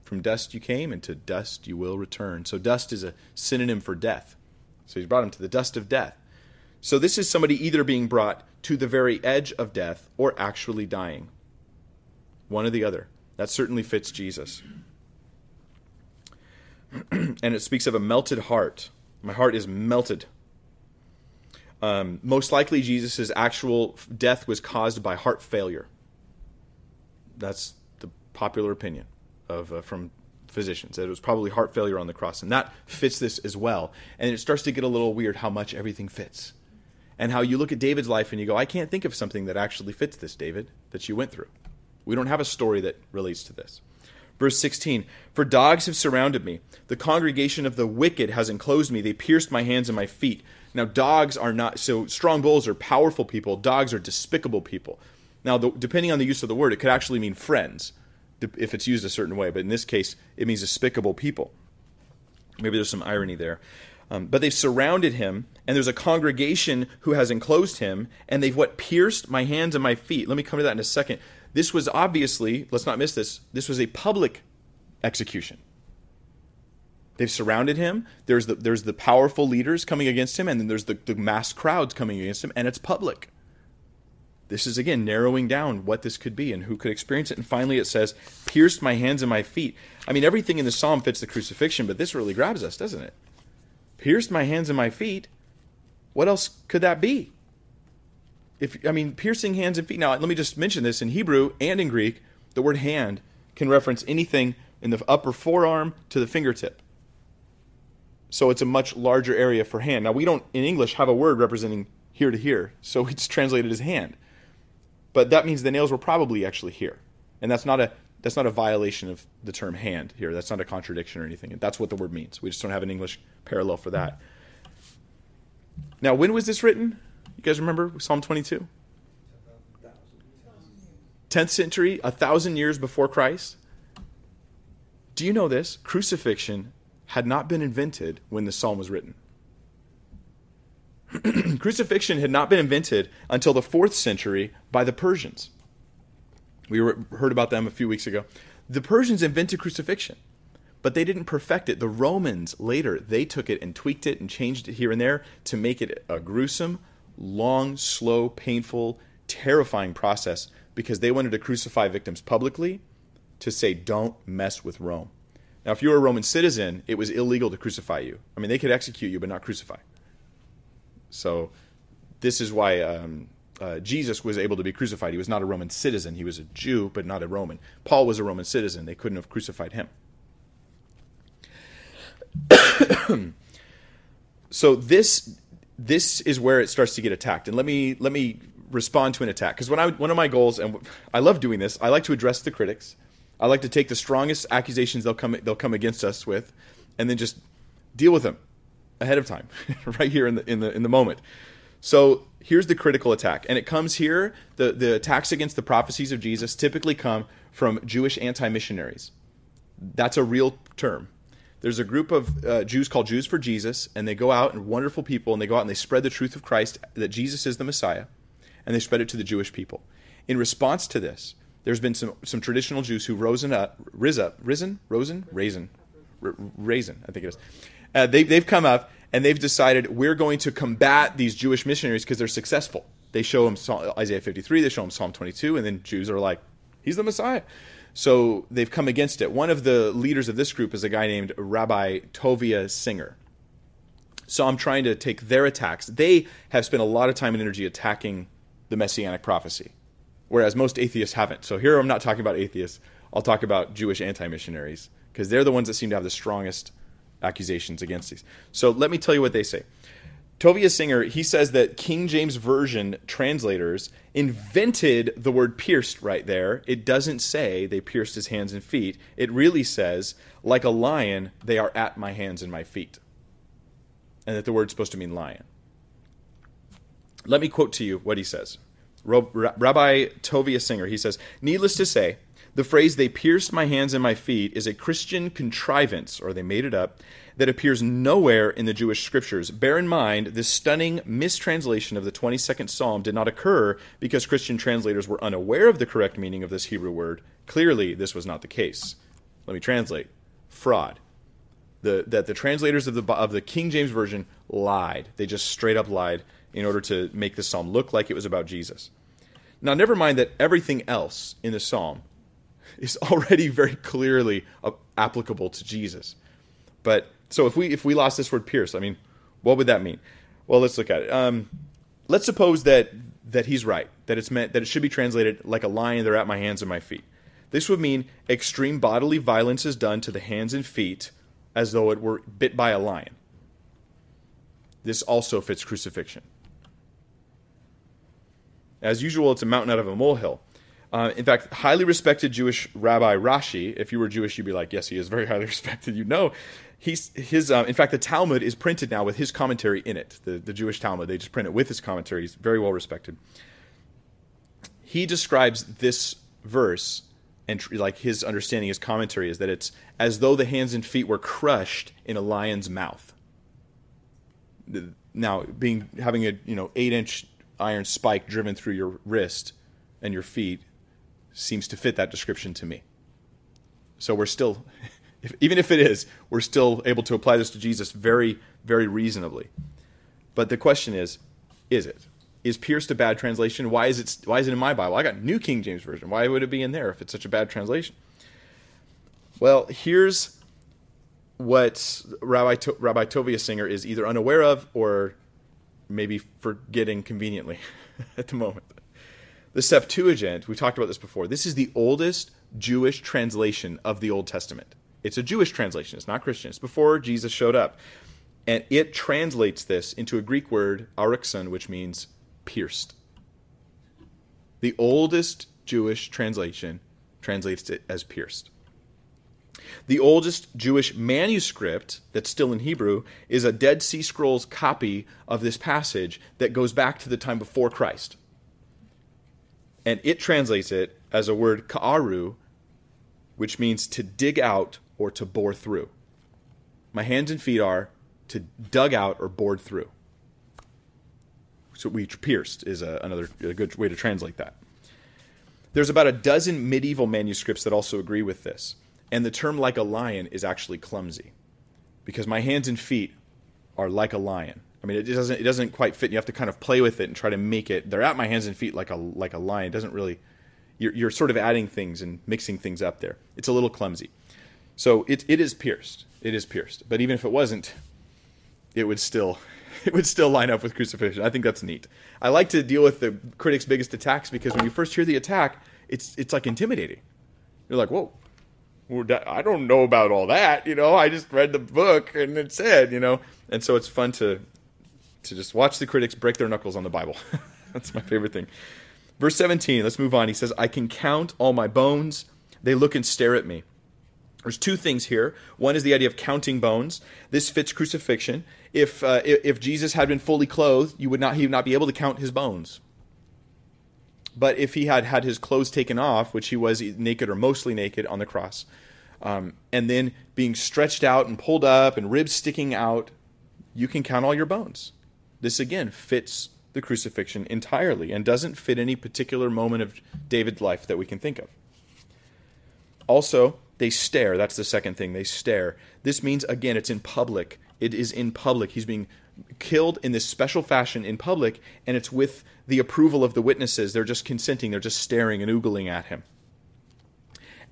from dust you came, and to dust you will return. So, dust is a synonym for death. So, he's brought him to the dust of death. So, this is somebody either being brought to the very edge of death or actually dying one or the other. That certainly fits Jesus. [clears throat] and it speaks of a melted heart. My heart is melted. Um, most likely, Jesus' actual death was caused by heart failure. That's the popular opinion of uh, from physicians that it was probably heart failure on the cross, and that fits this as well. And it starts to get a little weird how much everything fits, and how you look at David's life and you go, "I can't think of something that actually fits this, David, that you went through." We don't have a story that relates to this. Verse 16 For dogs have surrounded me. The congregation of the wicked has enclosed me. They pierced my hands and my feet. Now, dogs are not, so strong bulls are powerful people. Dogs are despicable people. Now, the, depending on the use of the word, it could actually mean friends if it's used a certain way. But in this case, it means despicable people. Maybe there's some irony there. Um, but they've surrounded him, and there's a congregation who has enclosed him, and they've what pierced my hands and my feet. Let me come to that in a second. This was obviously, let's not miss this, this was a public execution. They've surrounded him. There's the, there's the powerful leaders coming against him, and then there's the, the mass crowds coming against him, and it's public. This is again narrowing down what this could be and who could experience it. And finally, it says, pierced my hands and my feet. I mean, everything in the psalm fits the crucifixion, but this really grabs us, doesn't it? Pierced my hands and my feet. What else could that be? If I mean piercing hands and feet. Now, let me just mention this in Hebrew and in Greek, the word hand can reference anything in the upper forearm to the fingertip. So it's a much larger area for hand. Now, we don't in English have a word representing here to here, so [laughs] it's translated as hand. But that means the nails were probably actually here. And that's not a that's not a violation of the term hand here. That's not a contradiction or anything. That's what the word means. We just don't have an English parallel for that. Now, when was this written? You guys remember Psalm 22? 10th century, a thousand years before Christ. Do you know this? Crucifixion had not been invented when the psalm was written. [clears throat] Crucifixion had not been invented until the fourth century by the Persians. We were, heard about them a few weeks ago. The Persians invented crucifixion, but they didn't perfect it. The Romans later, they took it and tweaked it and changed it here and there to make it a gruesome, long, slow, painful, terrifying process because they wanted to crucify victims publicly to say, don't mess with Rome. Now, if you were a Roman citizen, it was illegal to crucify you. I mean, they could execute you, but not crucify. So, this is why um, uh, Jesus was able to be crucified. He was not a Roman citizen. He was a Jew, but not a Roman. Paul was a Roman citizen. They couldn't have crucified him. [coughs] so, this this is where it starts to get attacked. And let me let me respond to an attack because when I one of my goals, and I love doing this, I like to address the critics. I like to take the strongest accusations they'll come they'll come against us with, and then just deal with them ahead of time, [laughs] right here in the in the in the moment. So here's the critical attack, and it comes here. The the attacks against the prophecies of Jesus typically come from Jewish anti-missionaries. That's a real term there's a group of uh, Jews called Jews for Jesus, and they go out and wonderful people, and they go out and they spread the truth of Christ that Jesus is the Messiah, and they spread it to the Jewish people. In response to this, there's been some, some traditional Jews who risen up, up, risen, rosen, raisin, r- raisin, I think it is. Uh, they, they've come up and they've decided we're going to combat these Jewish missionaries because they're successful. They show them Isaiah 53, they show them Psalm 22, and then Jews are like, he's the Messiah. So they've come against it. One of the leaders of this group is a guy named Rabbi Tovia Singer. So I'm trying to take their attacks. They have spent a lot of time and energy attacking the messianic prophecy, whereas most atheists haven't. So here I'm not talking about atheists. I'll talk about Jewish anti missionaries because they're the ones that seem to have the strongest accusations against these. So let me tell you what they say. Tovia Singer, he says that King James Version translators invented the word pierced right there. It doesn't say they pierced his hands and feet. It really says, like a lion, they are at my hands and my feet. And that the word's supposed to mean lion. Let me quote to you what he says. Rabbi Tovia Singer, he says, Needless to say, the phrase, they pierced my hands and my feet, is a Christian contrivance, or they made it up, that appears nowhere in the Jewish scriptures. Bear in mind, this stunning mistranslation of the 22nd Psalm did not occur because Christian translators were unaware of the correct meaning of this Hebrew word. Clearly, this was not the case. Let me translate fraud. The, that the translators of the, of the King James Version lied. They just straight up lied in order to make the psalm look like it was about Jesus. Now, never mind that everything else in the psalm is [laughs] already very clearly applicable to Jesus. But so if we if we lost this word pierce, I mean, what would that mean? Well, let's look at it. Um, let's suppose that that he's right that it's meant that it should be translated like a lion. They're at my hands and my feet. This would mean extreme bodily violence is done to the hands and feet as though it were bit by a lion. This also fits crucifixion. As usual, it's a mountain out of a molehill. Uh, in fact, highly respected Jewish Rabbi Rashi, if you were Jewish, you'd be like, yes, he is very highly [laughs] respected. You know, he's his. Uh, in fact, the Talmud is printed now with his commentary in it. The the Jewish Talmud, they just print it with his commentary. He's very well respected. He describes this verse and like his understanding, his commentary is that it's as though the hands and feet were crushed in a lion's mouth. Now, being having a you know eight inch iron spike driven through your wrist and your feet seems to fit that description to me. So we're still, [laughs] if, even if it is, we're still able to apply this to Jesus very, very reasonably. But the question is, is it? Is pierced a bad translation? Why is it? Why is it in my Bible? I got New King James Version. Why would it be in there if it's such a bad translation? Well, here's what Rabbi to- Rabbi Tovia Singer is either unaware of or maybe forgetting conveniently [laughs] at the moment. The Septuagint, we talked about this before, this is the oldest Jewish translation of the Old Testament. It's a Jewish translation, it's not Christian. It's before Jesus showed up. And it translates this into a Greek word, arixon, which means pierced. The oldest Jewish translation translates it as pierced. The oldest Jewish manuscript that's still in Hebrew is a Dead Sea Scrolls copy of this passage that goes back to the time before Christ and it translates it as a word ka'aru, which means to dig out or to bore through. My hands and feet are to dug out or bored through. So we pierced is a, another a good way to translate that. There's about a dozen medieval manuscripts that also agree with this, and the term "like a lion" is actually clumsy, because my hands and feet are like a lion. I mean, it doesn't it doesn't quite fit. You have to kind of play with it and try to make it. They're at my hands and feet like a like a lion. It doesn't really. You're, you're sort of adding things and mixing things up there. It's a little clumsy. So it it is pierced. It is pierced. But even if it wasn't, it would still [laughs] it would still line up with crucifixion. I think that's neat. I like to deal with the critics' biggest attacks because when you first hear the attack, it's it's like intimidating. You're like, whoa, I don't know about all that, you know. I just read the book and it said, you know, and so it's fun to to just watch the critics break their knuckles on the Bible. [laughs] That's my favorite thing. Verse 17, let's move on. He says, I can count all my bones. They look and stare at me. There's two things here. One is the idea of counting bones. This fits crucifixion. If, uh, if Jesus had been fully clothed, you would not, he would not be able to count his bones. But if he had had his clothes taken off, which he was naked or mostly naked on the cross, um, and then being stretched out and pulled up and ribs sticking out, you can count all your bones. This again fits the crucifixion entirely and doesn't fit any particular moment of David's life that we can think of. Also, they stare. That's the second thing. They stare. This means, again, it's in public. It is in public. He's being killed in this special fashion in public, and it's with the approval of the witnesses. They're just consenting, they're just staring and oogling at him.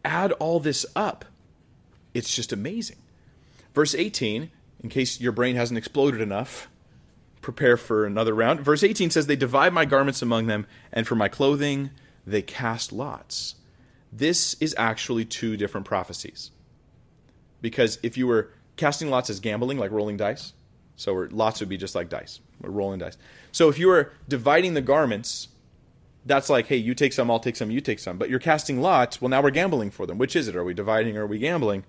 Add all this up, it's just amazing. Verse 18, in case your brain hasn't exploded enough, prepare for another round. Verse 18 says, They divide my garments among them, and for my clothing they cast lots. This is actually two different prophecies. Because if you were casting lots as gambling, like rolling dice, so lots would be just like dice, or rolling dice. So if you were dividing the garments, that's like, hey, you take some, I'll take some, you take some. But you're casting lots, well, now we're gambling for them. Which is it? Are we dividing or are we gambling?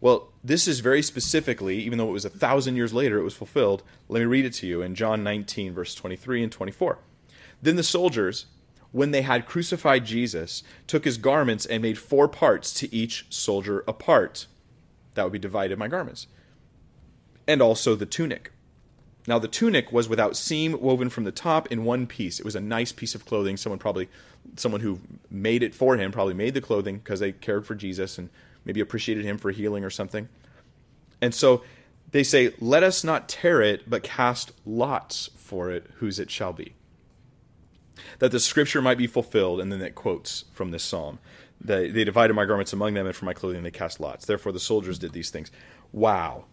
Well, this is very specifically, even though it was a thousand years later, it was fulfilled. Let me read it to you in John 19, verse 23 and 24. Then the soldiers, when they had crucified Jesus, took his garments and made four parts to each soldier a part. That would be divided my garments. And also the tunic. Now the tunic was without seam, woven from the top in one piece. It was a nice piece of clothing. Someone probably, someone who made it for him, probably made the clothing because they cared for Jesus and maybe appreciated him for healing or something. And so they say, Let us not tear it, but cast lots for it, whose it shall be. That the scripture might be fulfilled, and then it quotes from this psalm. They, they divided my garments among them, and for my clothing they cast lots. Therefore the soldiers did these things. Wow.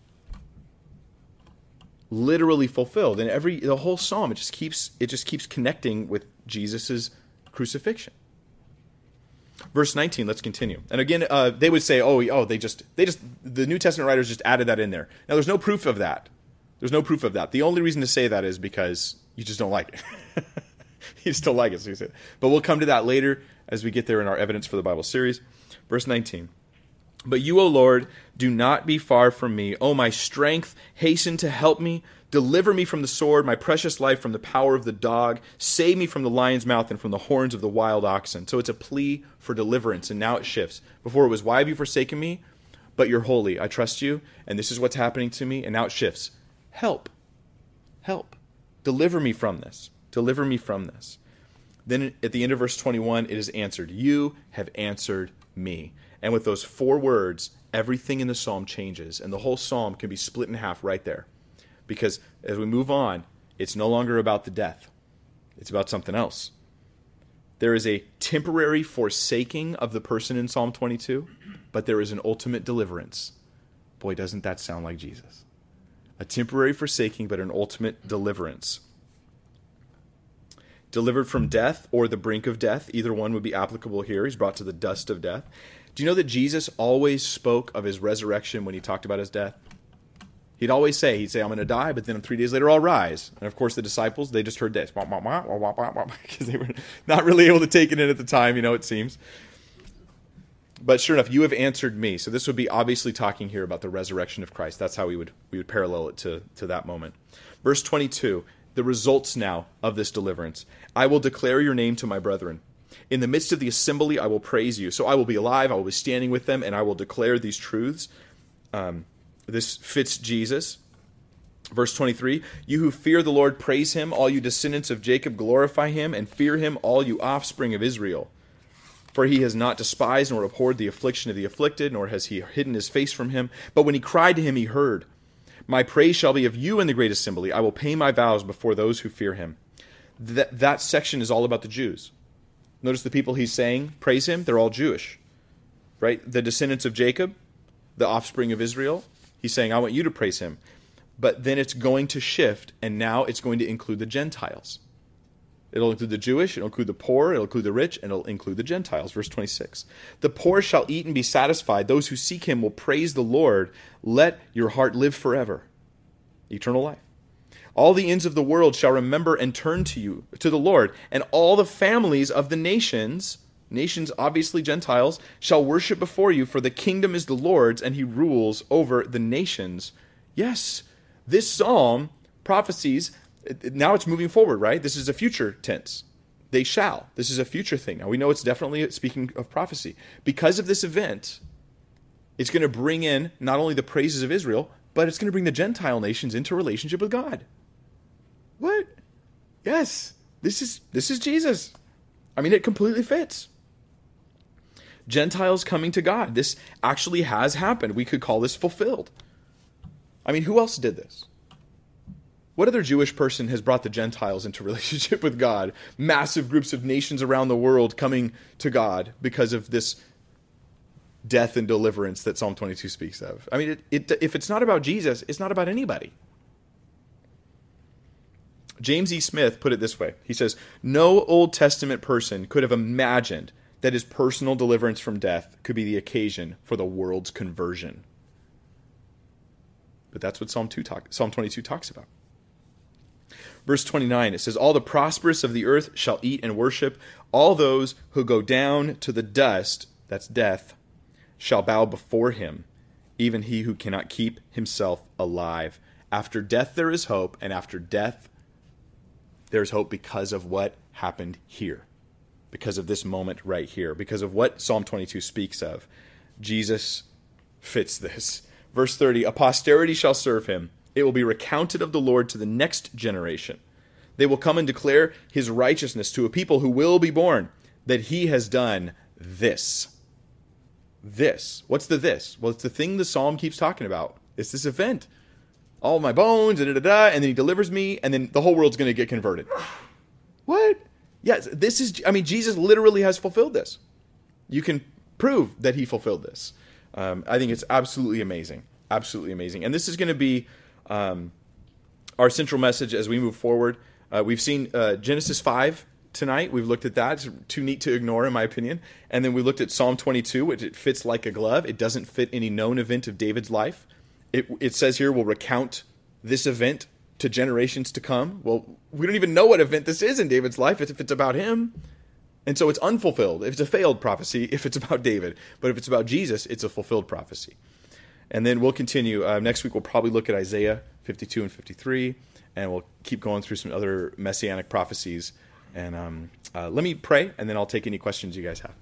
Literally fulfilled. And every the whole psalm, it just keeps it just keeps connecting with Jesus' crucifixion. Verse 19, let's continue. And again, uh, they would say, oh, oh, they just, they just, the New Testament writers just added that in there. Now, there's no proof of that. There's no proof of that. The only reason to say that is because you just don't like it. [laughs] [laughs] just don't like it, so say it. But we'll come to that later as we get there in our Evidence for the Bible series. Verse 19. But you, O Lord, do not be far from me. O my strength, hasten to help me. Deliver me from the sword, my precious life from the power of the dog. Save me from the lion's mouth and from the horns of the wild oxen. So it's a plea for deliverance, and now it shifts. Before it was, Why have you forsaken me? But you're holy. I trust you, and this is what's happening to me. And now it shifts. Help. Help. Deliver me from this. Deliver me from this. Then at the end of verse 21, it is answered. You have answered me. And with those four words, everything in the psalm changes, and the whole psalm can be split in half right there because as we move on, it's no longer about the death, it's about something else. There is a temporary forsaking of the person in Psalm 22, but there is an ultimate deliverance. Boy, doesn't that sound like Jesus? A temporary forsaking, but an ultimate deliverance. Delivered from death or the brink of death, either one would be applicable here. He's brought to the dust of death. Do you know that Jesus always spoke of his resurrection when he talked about his death? He'd always say, he'd say, I'm going to die, but then three days later I'll rise. And of course, the disciples, they just heard this, because [laughs] they were not really able to take it in at the time, you know, it seems. But sure enough, you have answered me. So this would be obviously talking here about the resurrection of Christ. That's how we would we would parallel it to, to that moment. Verse 22, the results now of this deliverance. I will declare your name to my brethren. In the midst of the assembly, I will praise you. So I will be alive, I will be standing with them, and I will declare these truths. Um, this fits Jesus. Verse 23 You who fear the Lord, praise him. All you descendants of Jacob, glorify him, and fear him, all you offspring of Israel. For he has not despised nor abhorred the affliction of the afflicted, nor has he hidden his face from him. But when he cried to him, he heard. My praise shall be of you in the great assembly. I will pay my vows before those who fear him. That, that section is all about the Jews. Notice the people he's saying praise him, they're all Jewish. Right? The descendants of Jacob, the offspring of Israel, He's saying, I want you to praise him. But then it's going to shift, and now it's going to include the Gentiles. It'll include the Jewish, it'll include the poor, it'll include the rich, and it'll include the Gentiles. Verse 26. The poor shall eat and be satisfied. Those who seek him will praise the Lord. Let your heart live forever. Eternal life. All the ends of the world shall remember and turn to you, to the Lord, and all the families of the nations nations, obviously Gentiles, shall worship before you, for the kingdom is the Lord's, and he rules over the nations. Yes, this psalm prophecies, now it's moving forward, right? This is a future tense. They shall. This is a future thing. Now we know it's definitely speaking of prophecy. Because of this event, it's going to bring in not only the praises of Israel, but it's going to bring the Gentile nations into relationship with God. What? Yes, this is this is Jesus. I mean, it completely fits. Gentiles coming to God. This actually has happened. We could call this fulfilled. I mean, who else did this? What other Jewish person has brought the Gentiles into [laughs] relationship with God? Massive groups of nations around the world coming to God because of this death and deliverance that Psalm 22 speaks of. I mean, it, it, if it's not about Jesus, it's not about anybody. James E. Smith put it this way He says, No Old Testament person could have imagined that his personal deliverance from death could be the occasion for the world's conversion. But that's what Psalm, 2 talk, Psalm 22 talks about. Verse 29, it says, All the prosperous of the earth shall eat and worship. All those who go down to the dust, that's death, shall bow before him, even he who cannot keep himself alive. After death there is hope, and after death there's hope because of what happened here, because of this moment right here, because of what Psalm 22 speaks of. Jesus fits this. Verse 30 A posterity shall serve him it will be recounted of the Lord to the next generation. They will come and declare his righteousness to a people who will be born, that he has done this. This. What's the this? Well, it's the thing the psalm keeps talking about. It's this event. All my bones, and da, da, da, and then he delivers me, and then the whole world's going to get converted. What? Yes, this is, I mean, Jesus literally has fulfilled this. You can prove that he fulfilled this. Um, I think it's absolutely amazing. Absolutely amazing. And this is going to be um, our central message as we move forward. Uh, we've seen uh, Genesis 5 tonight. We've looked at that. It's too neat to ignore, in my opinion. And then we looked at Psalm 22, which it fits like a glove. It doesn't fit any known event of David's life. It, it says here we'll recount this event to generations to come. Well, we don't even know what event this is in David's life if it's about him. And so it's unfulfilled. If it's a failed prophecy, [laughs] if it's about David. But if it's about Jesus, it's a fulfilled prophecy. And then we'll continue. Uh, next week, we'll probably look at Isaiah 52 and 53, and we'll keep going through some other messianic prophecies. And um, uh, let me pray, and then I'll take any questions you guys have.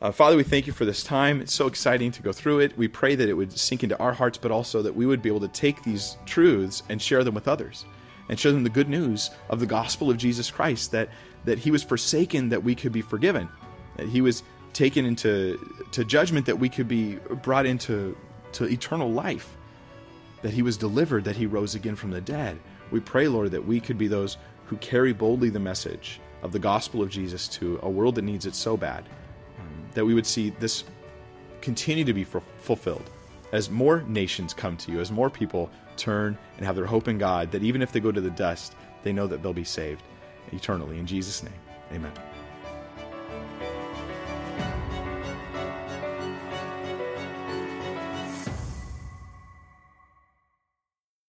Uh, Father, we thank you for this time. It's so exciting to go through it. We pray that it would sink into our hearts, but also that we would be able to take these truths and share them with others and show them the good news of the gospel of Jesus Christ that, that he was forsaken that we could be forgiven, that he was taken into to judgment that we could be brought into to eternal life, that he was delivered, that he rose again from the dead. We pray, Lord, that we could be those who carry boldly the message of the gospel of Jesus to a world that needs it so bad, um, that we would see this continue to be fulfilled as more nations come to you, as more people turn and have their hope in God, that even if they go to the dust, they know that they'll be saved eternally. In Jesus' name, amen.